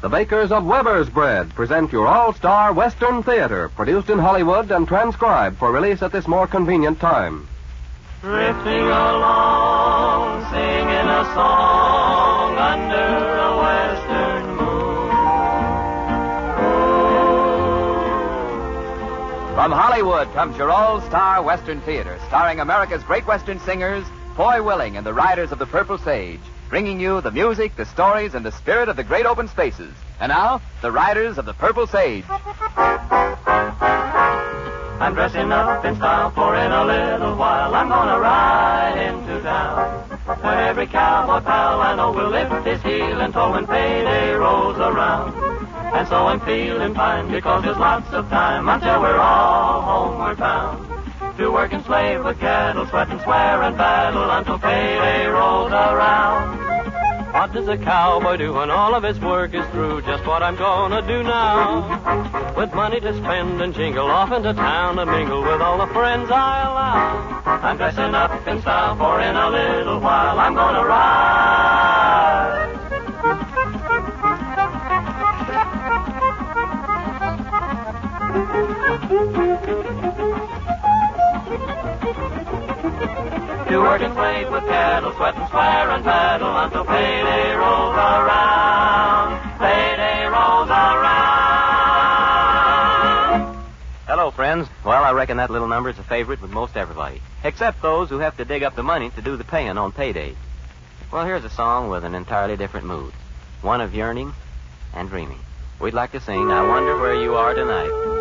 The bakers of Weber's Bread present your all-star Western Theater, produced in Hollywood and transcribed for release at this more convenient time. Drifting along, singing a song under a western moon. From Hollywood comes your all-star Western Theater, starring America's great Western singers, Foy Willing and the Riders of the Purple Sage, bringing you the music, the stories, and the spirit of the great open spaces. And now, the Riders of the Purple Sage. I'm dressing up in style, for in a little while I'm gonna ride into town. Where every cowboy pal I know will lift his heel and toe when payday rolls around. And so I'm feeling fine because there's lots of time until we're all homeward bound. To work and slave with cattle, sweat and swear and battle until payday rolls around. What does a cowboy do when all of his work is through? Just what I'm gonna do now. With money to spend and jingle off into town and mingle with all the friends I allow. I'm dressing up in style for in a little while I'm gonna ride. To work and slave with cattle, sweat and swear and paddle until payday rolls around. Payday rolls around. Hello, friends. Well, I reckon that little number is a favorite with most everybody, except those who have to dig up the money to do the paying on payday. Well, here's a song with an entirely different mood one of yearning and dreaming. We'd like to sing I Wonder Where You Are. Tonight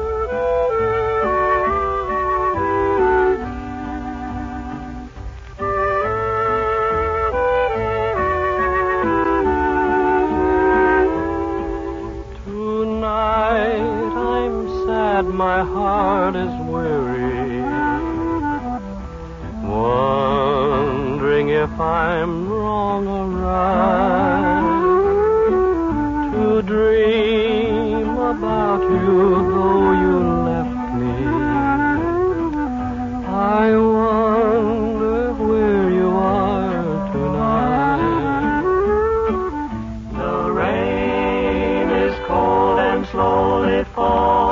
slowly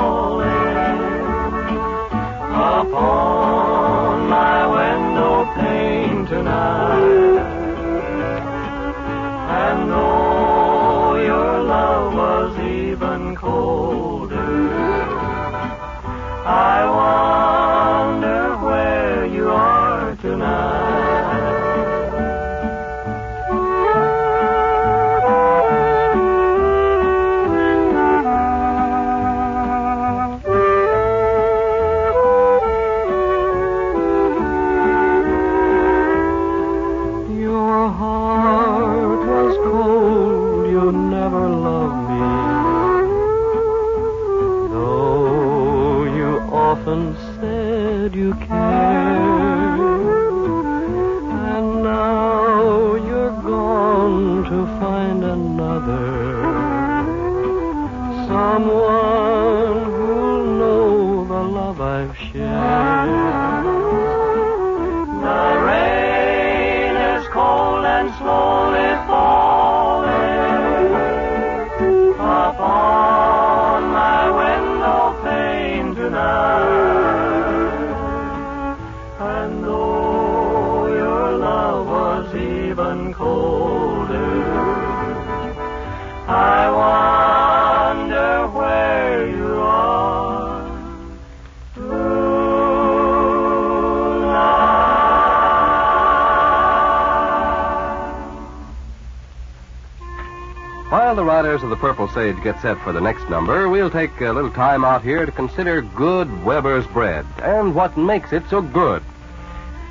of the Purple Sage get set for the next number, we'll take a little time out here to consider good Weber's bread and what makes it so good.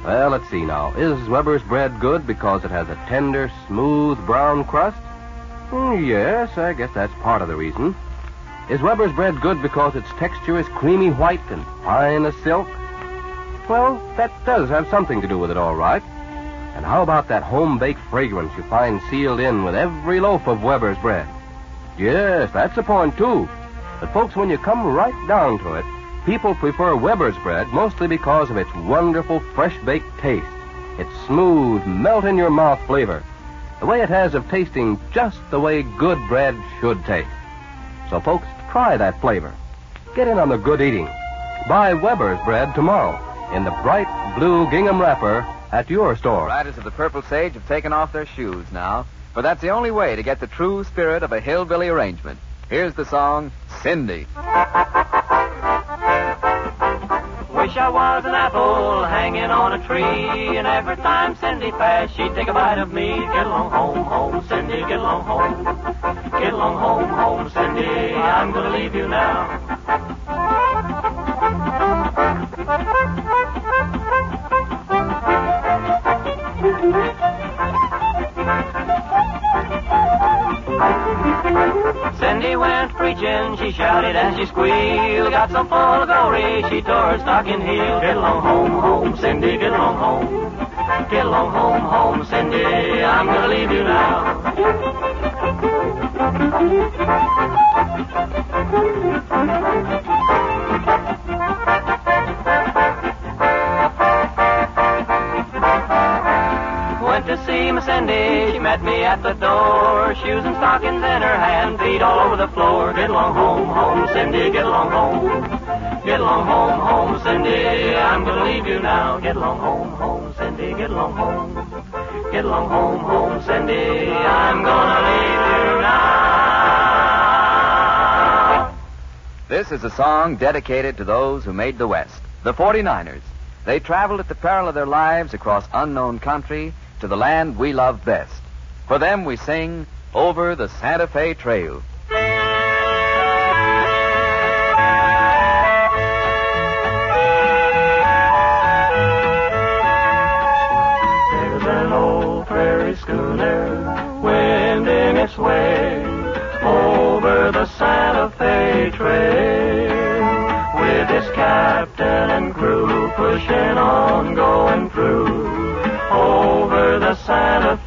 Well, let's see now. Is Weber's bread good because it has a tender, smooth brown crust? Hmm, yes, I guess that's part of the reason. Is Weber's bread good because its texture is creamy white and fine as silk? Well, that does have something to do with it, all right. And how about that home baked fragrance you find sealed in with every loaf of Weber's bread? Yes, that's a point, too. But, folks, when you come right down to it, people prefer Weber's bread mostly because of its wonderful fresh baked taste, its smooth, melt in your mouth flavor, the way it has of tasting just the way good bread should taste. So, folks, try that flavor. Get in on the good eating. Buy Weber's bread tomorrow in the bright blue gingham wrapper at your store. Riders of the Purple Sage have taken off their shoes now, but that's the only way to get the true spirit of a hillbilly arrangement. Here's the song, Cindy. Wish I was an apple hanging on a tree, and every time Cindy passed, she'd take a bite of me. Get along home, home, Cindy, get along home. Get along home, home, Cindy, I'm gonna leave you now. Cindy went preaching, she shouted and she squealed, got so full of glory, she tore her stocking heel. Get along home, home, Cindy, get along home. Get along home, home, Cindy, I'm gonna leave you now. Went met me at the door. Shoes and stockings in her hand, feet all over the floor. Get along home, home, Cindy, get along home. Get along home, home, Cindy, I'm gonna leave you now. Get along home, home, Cindy, get along home. Get along home, home, Cindy, I'm gonna leave you now. This is a song dedicated to those who made the West, the 49ers. They traveled at the peril of their lives across unknown country to the land we love best. For them, we sing Over the Santa Fe Trail. There's an old prairie schooner wending its way over the Santa Fe Trail with its captain and crew pushing on, going through over the Santa Fe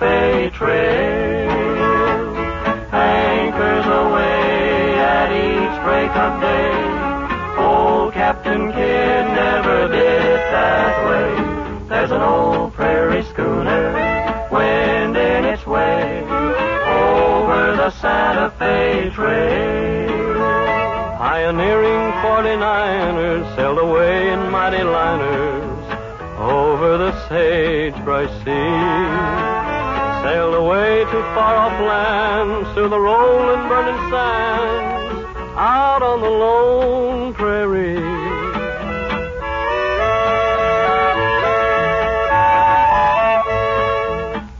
Trail. Anchors away at each break of day. Old Captain Kidd never did that way. There's an old prairie schooner wending its way over the Santa Fe Trail. Pioneering 49ers sailed away in mighty liners over the sagebrush sea. Sailed away to far off lands through the rolling, burning sands out on the lone prairie.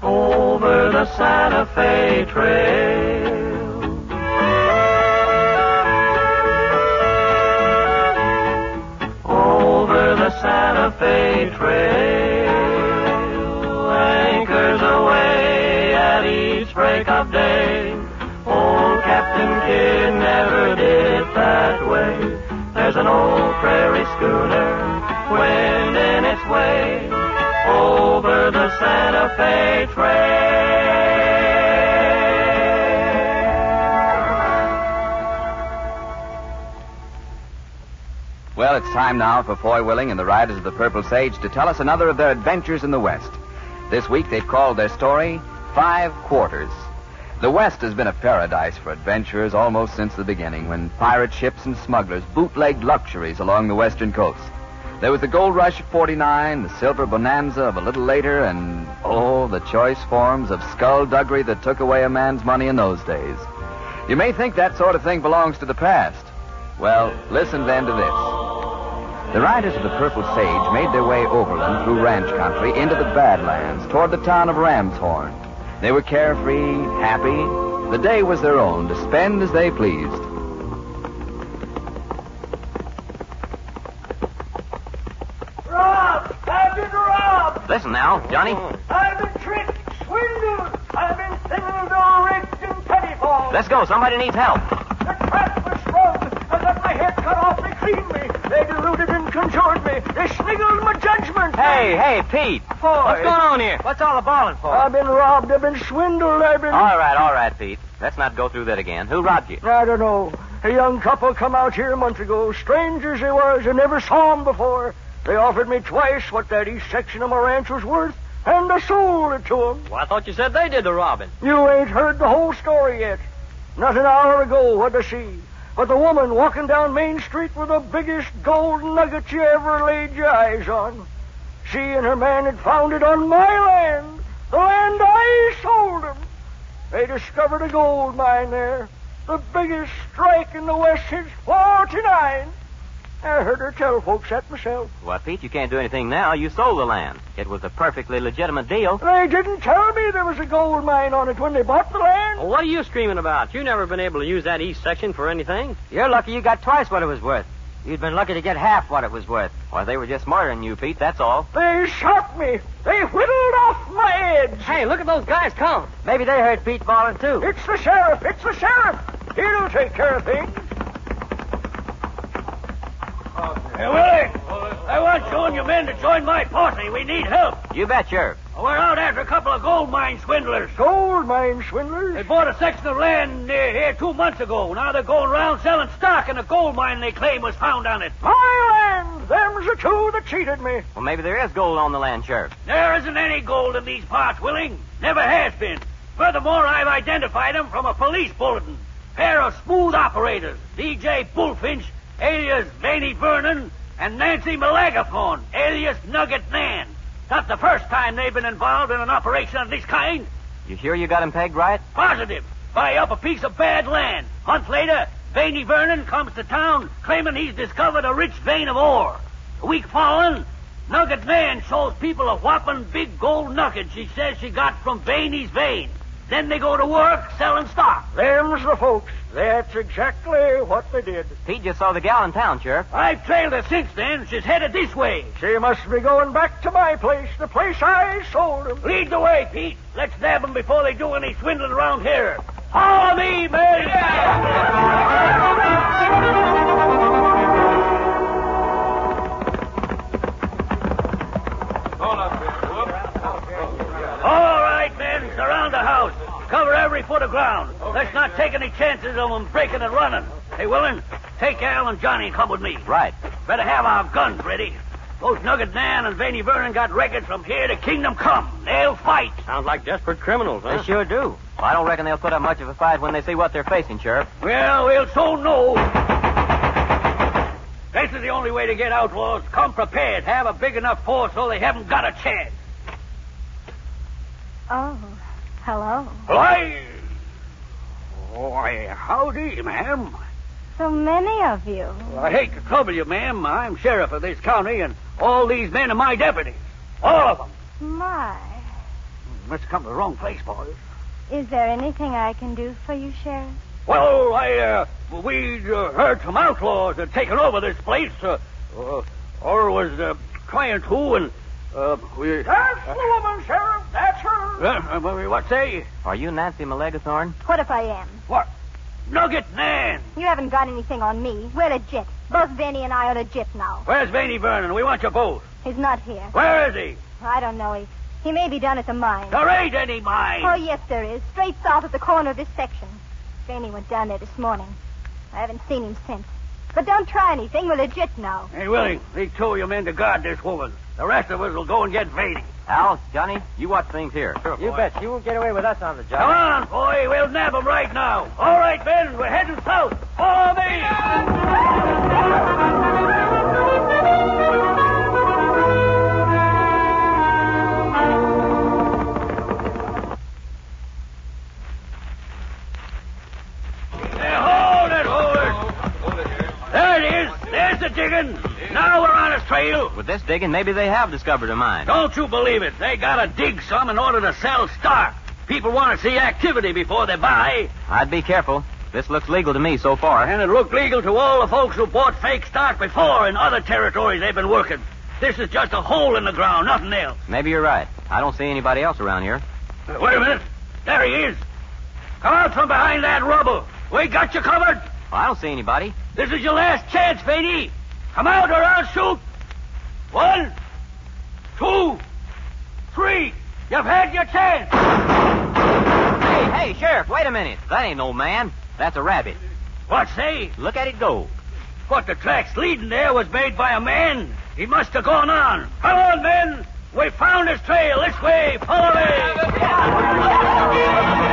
over the Santa Fe Trail. Time now for Foy Willing and the Riders of the Purple Sage to tell us another of their adventures in the West. This week they've called their story Five Quarters. The West has been a paradise for adventurers almost since the beginning, when pirate ships and smugglers bootlegged luxuries along the western coast. There was the gold rush of 49, the silver bonanza of a little later, and, oh, the choice forms of skullduggery that took away a man's money in those days. You may think that sort of thing belongs to the past. Well, listen then to this. The riders of the Purple Sage made their way overland through ranch country into the Badlands toward the town of Ramshorn. They were carefree, happy. The day was their own to spend as they pleased. Robbed! I've been robbed! Listen now, Johnny. I've been tricked, swindled! I've been singled, rigged, and pettifogged! Let's go. Somebody needs help. The trap was sprung! I got my head cut off, they cleaned me! They deluded and conjured me! They sniggled my judgment! Hey, hey, Pete. Boy. What's going on here? What's all the bawling for? I've been robbed, I've been swindled, I've been... all right, all right, Pete. Let's not go through that again. Who robbed you? I don't know. A young couple come out here a month ago. Strangers they was. I never saw 'em before. They offered me twice what that east section of my ranch was worth. and I sold it to 'em. Well, I thought you said they did the robbing. You ain't heard the whole story yet. Not an hour ago, what I see? But the woman walking down Main Street with the biggest gold nugget you ever laid your eyes on. She and her man had found it on my land, the land I sold 'em. They discovered a gold mine there, the biggest strike in the West since 49. I heard her tell folks that myself. Why, Pete, you can't do anything now. You sold the land. It was a perfectly legitimate deal. They didn't tell me there was a gold mine on it when they bought the land. Well, what are you screaming about? You've never been able to use that east section for anything. You're lucky you got twice what it was worth. You'd been lucky to get half what it was worth. Why, they were just smarter than you, Pete, that's all. They shot me. They whittled off my head. Hey, look at those guys come. Maybe they heard Pete bawling, too. It's the sheriff. It's the sheriff. He'll take care of things. Hey, Willie, I want you and your men to join my party. We need help. You bet, Sheriff. We're out after a couple of gold mine swindlers. Gold mine swindlers? They bought a section of land near here two months ago. Now they're going around selling stock in a gold mine they claim was found on it. My land. Them's the two that cheated me. Well, maybe there is gold on the land, Sheriff. There isn't any gold in these parts, Willing. Never has been. Furthermore, I've identified them from a police bulletin. Pair of smooth operators, DJ Bullfinch, alias Vaney Vernon, and Nancy Malagathorn, alias Nugget Nan. Not the first time they've been involved in an operation of this kind. You sure you got him pegged right? Positive. Buy up a piece of bad land. Month later, Vaney Vernon comes to town claiming he's discovered a rich vein of ore. A week following, Nugget Nan shows people a whopping big gold nugget she says she got from Vaney's vein. Then they go to work selling stock. Them's the folks. That's exactly what they did. Pete just saw the gal in town, Sheriff. I've trailed her since then. She's headed this way. She must be going back to my place, the place I sold 'em. Lead the way, Pete. Let's nab 'em before they do any swindling around here. Follow me, men. Cover every foot of ground. Let's not take any chances of them breaking and running. Hey, Willing, take Al and Johnny and come with me. Right. Better have our guns ready. Those Nugget Nan and Vaney Vernon got records from here to Kingdom Come. They'll fight. Sounds like desperate criminals, huh? They sure do. Well, I don't reckon they'll put up much of a fight when they see what they're facing, Sheriff. Well, we'll soon know. This is the only way to get outlaws. Come prepared. Have a big enough force so they haven't got a chance. Oh, hello. Why? Why, howdy, ma'am. So many of you. I hate to trouble you, ma'am. I'm sheriff of this county, and all these men are my deputies. All of them. My. Must have come to the wrong place, boys. Is there anything I can do for you, Sheriff? Well, I, uh, we uh, heard some outlaws had taken over this place, uh, uh, or was uh, trying to, and uh, we. That's the woman, Sheriff. That's her. Uh, uh, what say? Are you Nancy Malagathorn? What if I am? What? Nugget Nan. You haven't got anything on me. We're legit. Both Benny and I are legit now. Where's Vaney Vernon? We want you both. He's not here. Where is he? I don't know. He, he may be down at the mine. There ain't any mine. Oh, yes, there is. Straight south at the corner of this section. Benny went down there this morning. I haven't seen him since. But don't try anything. We're legit now. Hey, Willie, leave two of your men to guard this woman. The rest of us will go and get Vady. Al, Johnny, you watch things here. You bet. You won't get away with us on the job. Come on, boy. We'll nab nab 'em right now. All right, men. We're heading south. Follow me. Trail. With this digging, maybe they have discovered a mine. Don't you believe it. They gotta dig some in order to sell stock. People want to see activity before they buy. I'd be careful. This looks legal to me so far. And it looked legal to all the folks who bought fake stock before in other territories they've been working. This is just a hole in the ground, nothing else. Maybe you're right. I don't see anybody else around here. Uh, Wait a minute. There he is. Come out from behind that rubble. We got you covered. Well, I don't see anybody. This is your last chance, Vaney. Come out or I'll shoot. One, two, three. You've had your chance. Hey, hey, Sheriff, wait a minute. That ain't no man. That's a rabbit. What say? Look at it go. What the tracks leading there was made by a man. He must have gone on. Come on, men. We found his trail. This way. Follow me.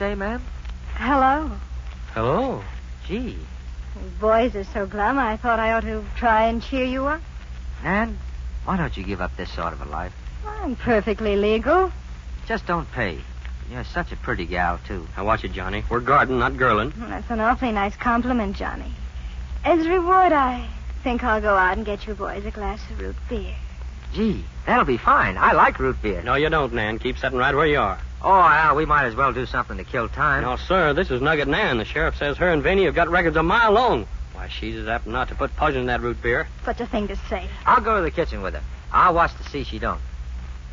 Say, ma'am? Hello. Hello. Gee. You boys are so glum, I thought I ought to try and cheer you up. Nan, why don't you give up this sort of a life? I'm perfectly legal. Just don't pay. You're such a pretty gal, too. Now watch it, Johnny. We're guarding, not girling. That's an awfully nice compliment, Johnny. As a reward, I think I'll go out and get you boys a glass of root beer. Gee, that'll be fine. I like root beer. No, you don't, Nan. Keep sitting right where you are. Oh, Al, we might as well do something to kill time. No, sir, this is Nugget Nan. The sheriff says her and Vanny have got records a mile long. Why, she's as apt not to put poison in that root beer. Such a thing to say. I'll go to the kitchen with her. I'll watch to see she don't.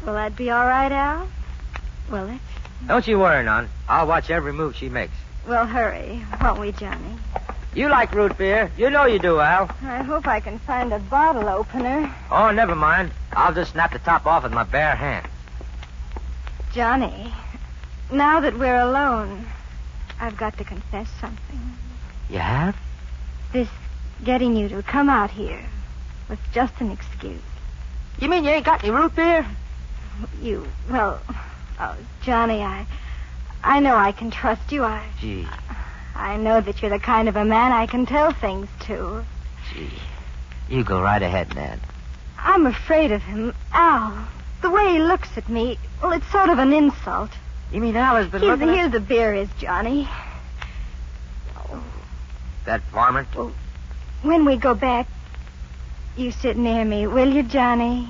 Will that be all right, Al? Will it? Don't you worry, none. I'll watch every move she makes. We'll hurry, won't we, Johnny? You like root beer. You know you do, Al. I hope I can find a bottle opener. Oh, never mind. I'll just snap the top off with my bare hands. Johnny, now that we're alone, I've got to confess something. You have? This getting you to come out here was just an excuse. You mean you ain't got any root beer? You, well, oh, Johnny, I, I know I can trust you. I, Gee, I know that you're the kind of a man I can tell things to. gee. You go right ahead, Nan. I'm afraid of him, Al. The way he looks at me, well, it's sort of an insult. You mean Al has been Here, looking at... here the beer is, Johnny. Oh. That varmint? When we go back, you sit near me, will you, Johnny?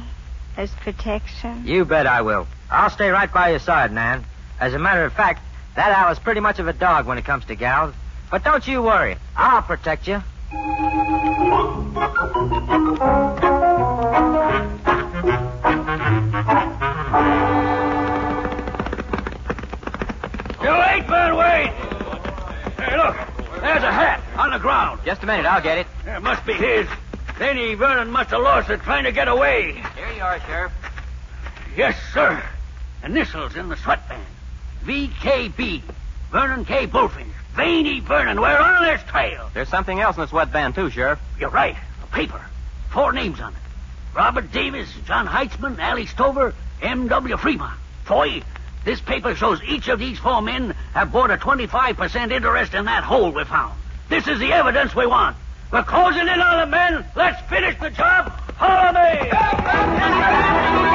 As protection. You bet I will. I'll stay right by your side, Nan. As a matter of fact, that Al is pretty much of a dog when it comes to gals. But don't you worry. I'll protect you. You on the ground. Just a minute, I'll get it. It must be his. Danny Vernon must have lost it trying to get away. Here you are, Sheriff. Yes, sir. Initials in the sweatband. VKB. Vernon K. Bullfinch. Vaney Vernon. We're on his trail. There's something else in the sweatband, too, Sheriff. You're right. A paper. Four names on it. Robert Davis, John Heitzman, Allie Stover, M.W. Fremont. Foy, this paper shows each of these four men have bought a 25% interest in that hole we found. This is the evidence we want. We're closing in on the men. Let's finish the job. Follow me.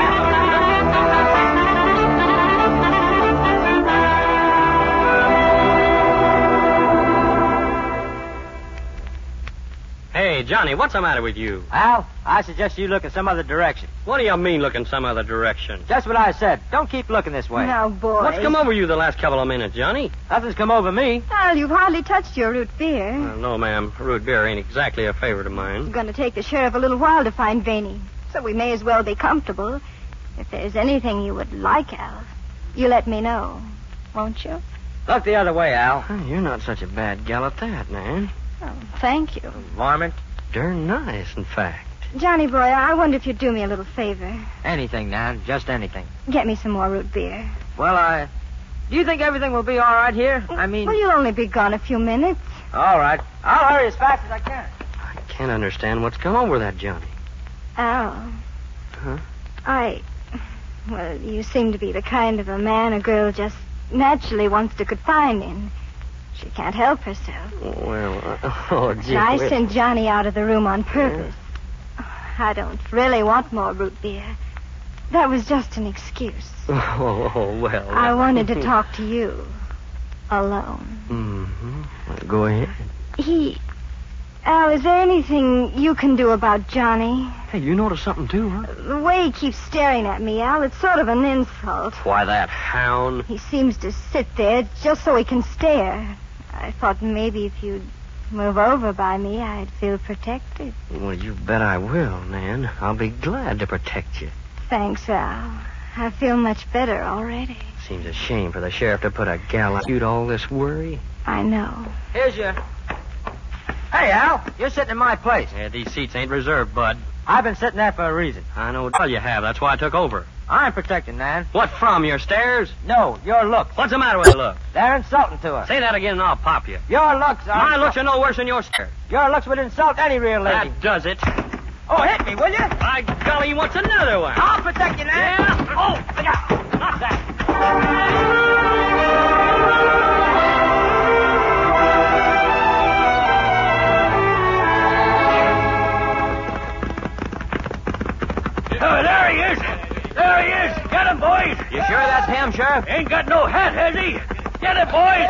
Hey, Johnny, what's the matter with you? Al, I suggest you look in some other direction. What do you mean looking some other direction? Just what I said. Don't keep looking this way. Now, boy. What's come over you the last couple of minutes, Johnny? Nothing's come over me. Al, you've hardly touched your root beer. Well, no, ma'am. Root beer ain't exactly a favorite of mine. It's mine. going to take the sheriff a little while to find Vaney, so we may as well be comfortable. If there's anything you would like, Al, you let me know, won't you? Look the other way, Al. Oh, you're not such a bad gal at that, man. Oh, thank you. Varmint. Darn nice, in fact. Johnny boy, I wonder if you'd do me a little favor. Anything, Nan. Just anything. Get me some more root beer. Well, I. Do you think everything will be all right here? I mean. Well, you'll only be gone a few minutes. All right. I'll hurry as fast as I can. I can't understand what's come over that Johnny. Oh. Huh? I. Well, you seem to be the kind of a man a girl just naturally wants to confide in. She can't help herself. Well, uh, oh, gee. I sent Johnny out of the room on purpose. I don't really want more root beer. That was just an excuse. Oh, oh, well. I wanted to talk to you. Alone. Mm-hmm. Well, go ahead. He. Al, is there anything you can do about Johnny? Hey, you noticed something, too, huh? The way he keeps staring at me, Al, it's sort of an insult. Why, that hound. He seems to sit there just so he can stare. I thought maybe if you'd move over by me, I'd feel protected. Well, you bet I will, Nan. I'll be glad to protect you. Thanks, Al. I feel much better already. Seems a shame for the sheriff to put a gal like you to all this worry. I know. Here's your. Hey, Al. You're sitting in my place. Yeah, these seats ain't reserved, Bud. I've been sitting there for a reason. I know well you have. That's why I took over. I'm protecting, Nan. What from? Your stares? No, your looks. What's the matter with your looks? They're insulting to us. Say that again and I'll pop you. Your looks are. My looks are no worse than your stares. Your looks would insult any real lady. That does it. Oh, hit me, will you? By golly, he wants another one? I'll protect you, Nan. Yeah. Oh, yeah, not that. Oh, there he is. There he is. Get him, boys. You sure that's him, Sheriff? Ain't got no hat, has he? Get him, boys.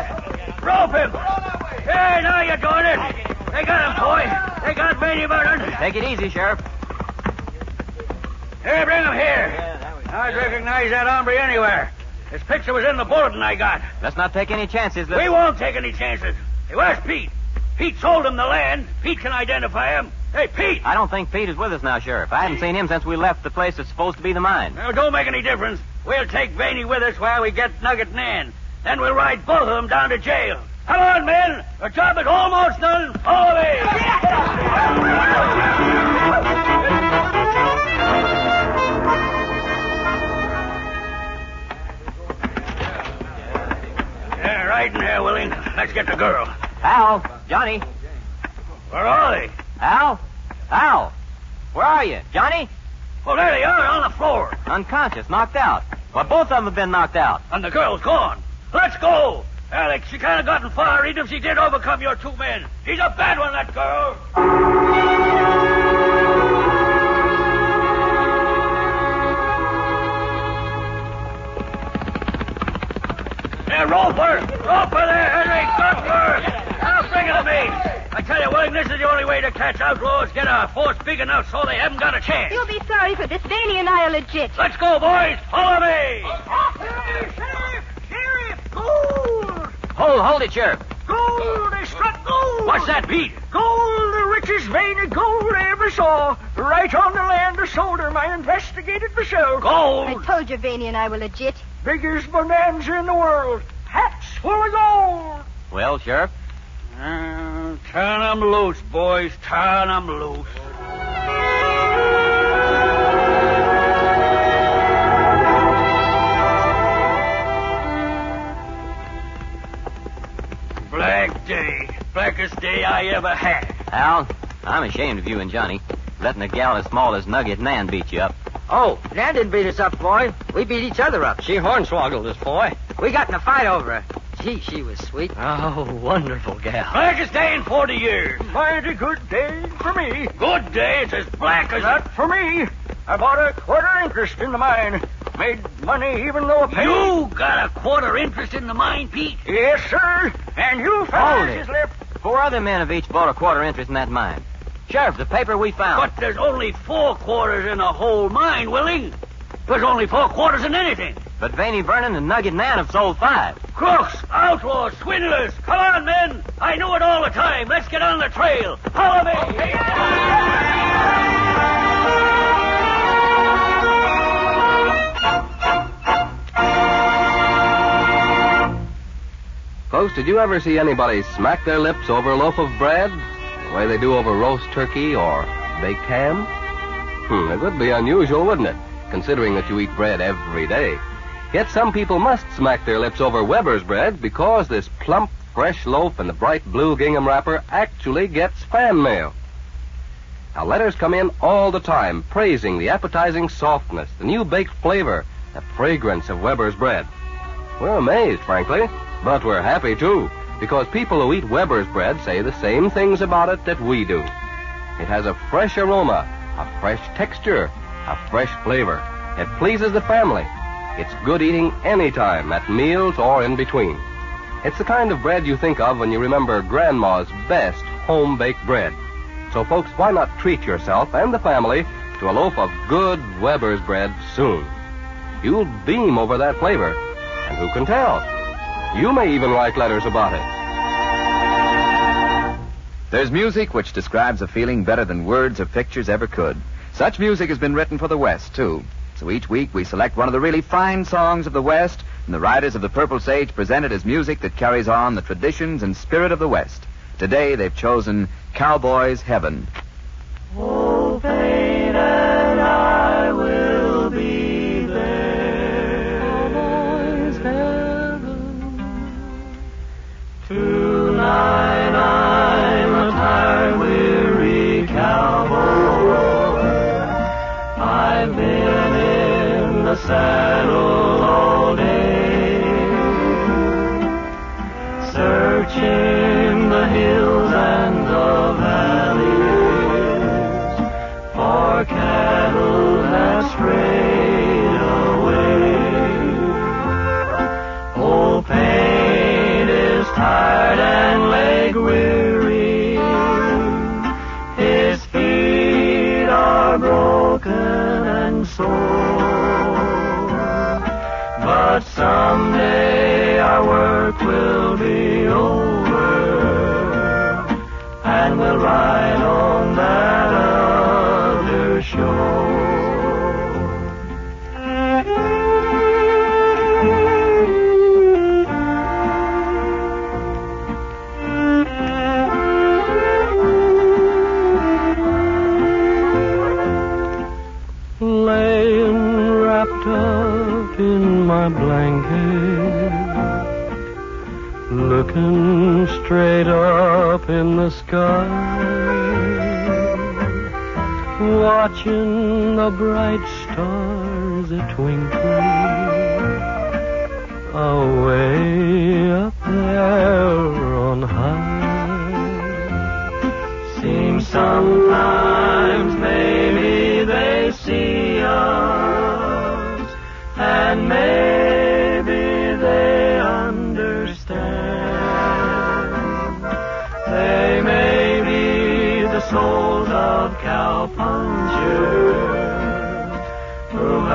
Rope him. Hey, now you're doing it. They got him, boy. They got Manny Vernon. Take it easy, Sheriff. Hey, bring him here. I'd recognize that hombre anywhere. His picture was in the bulletin I got. Let's not take any chances. We won't take any chances. Hey, where's Pete? Pete sold him the land. Pete can identify him. Hey, Pete! I don't think Pete is with us now, Sheriff. I haven't seen him since we left the place that's supposed to be the mine. Well, don't make any difference. We'll take Vaney with us while we get Nugget and Nan. Then we'll ride both of them down to jail. Come on, men. The job is almost done. Follow me. Yeah, right in there, Willie. Let's get the girl. Al, Johnny, Where are they? Al, Al, where are you, Johnny? Well, there they are on the floor. Unconscious, knocked out. Well, both of them have been knocked out. And the girl's gone. Let's go. Alex, she kind of gotten far, even if she did overcome your two men. She's a bad one, that girl. Roper! Roper there, Henry! Work! Now bring it to me. I tell you, William, this is the only way to catch outlaws. Get a force big enough so they haven't got a chance. You'll be sorry for this. Vaney and I are legit. Let's go, boys. Follow me. Sheriff! Sheriff! Gold! Hold, hold it, Sheriff. Gold! They struck gold! What's that, beat? Gold, the richest vein of gold I ever saw. Right on the land of Solder. I investigated myself. Gold! I told you Vaney and I were legit. Biggest bonanza in the world. Hats full of gold. Well, Sheriff, Uh, turn 'em loose, boys. Turn 'em loose. Black day. Blackest day I ever had. Al, I'm ashamed of you and Johnny. Letting a gal as small as Nugget Nan beat you up. Oh, Nan didn't beat us up, boy. We beat each other up. She hornswoggled us, boy. We got in a fight over her. Gee, she was sweet. Oh, wonderful gal. Blackest day in 40 years. Mighty good day for me. Good day. It's as black as Not for me. I bought a quarter interest in the mine. Made money even though a penny. You got a quarter interest in the mine, Pete? Yes, sir. And you Hold fellas it. is left. Four other men have each bought a quarter interest in that mine. Sheriff, the paper we found. But there's only four quarters in the whole mine, Willie. There's only four quarters in anything. But Vaney Vernon and Nugget Nan have sold five. Crooks, outlaws, swindlers. Come on, men. I knew it all the time. Let's get on the trail. Follow me. Folks, did you ever see anybody smack their lips over a loaf of bread? The way they do over roast turkey or baked ham? Hmm, it would be unusual, wouldn't it? Considering that you eat bread every day. Yet some people must smack their lips over Weber's bread because this plump, fresh loaf in the bright blue gingham wrapper actually gets fan mail. Now, letters come in all the time praising the appetizing softness, the new baked flavor, the fragrance of Weber's bread. We're amazed, frankly, but we're happy too, because people who eat Weber's bread say the same things about it that we do. It has a fresh aroma, a fresh texture, a fresh flavor. It pleases the family. It's good eating anytime, at meals or in between. It's the kind of bread you think of when you remember Grandma's best home baked bread. So, folks, why not treat yourself and the family to a loaf of good Weber's bread soon? You'll beam over that flavor, and who can tell? You may even write letters about it. There's music which describes a feeling better than words or pictures ever could. Such music has been written for the West, too. So each week we select one of the really fine songs of the West, and the riders of the Purple Sage present it as music that carries on the traditions and spirit of the West. Today they've chosen Cowboy's Heaven. Oh,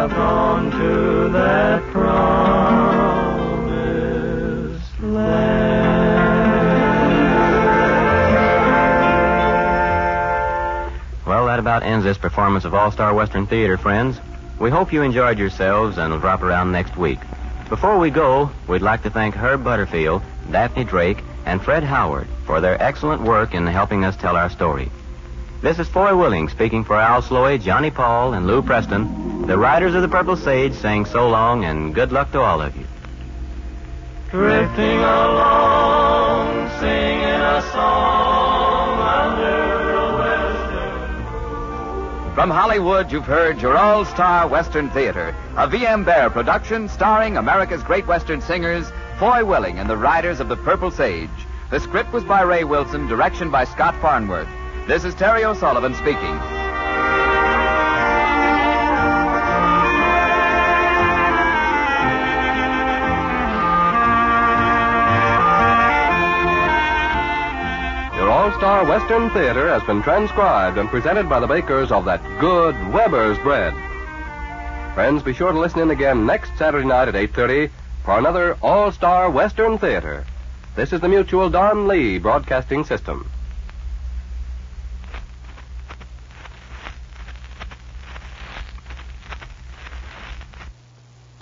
have gone to that promised land. Well, that about ends this performance of All Star Western Theater, friends. We hope you enjoyed yourselves and will drop around next week. Before we go, we'd like to thank Herb Butterfield, Daphne Drake, and Fred Howard for their excellent work in helping us tell our story. This is Foy Willing speaking for Al Sloey, Johnny Paul, and Lou Preston, the riders of the Purple Sage, saying so long and good luck to all of you. drifting along, singing a song under a western. From Hollywood, you've heard your All Star Western Theater, a V.M. Bear production starring America's great Western singers, Foy Willing and the Riders of the Purple Sage. The script was by Ray Wilson, direction by Scott Farnworth. This is Terry O'Sullivan speaking. Star Western Theater has been transcribed and presented by the bakers of that good Weber's bread. Friends, be sure to listen in again next Saturday night at 8.30 for another All Star Western Theater. This is the Mutual Don Lee Broadcasting System.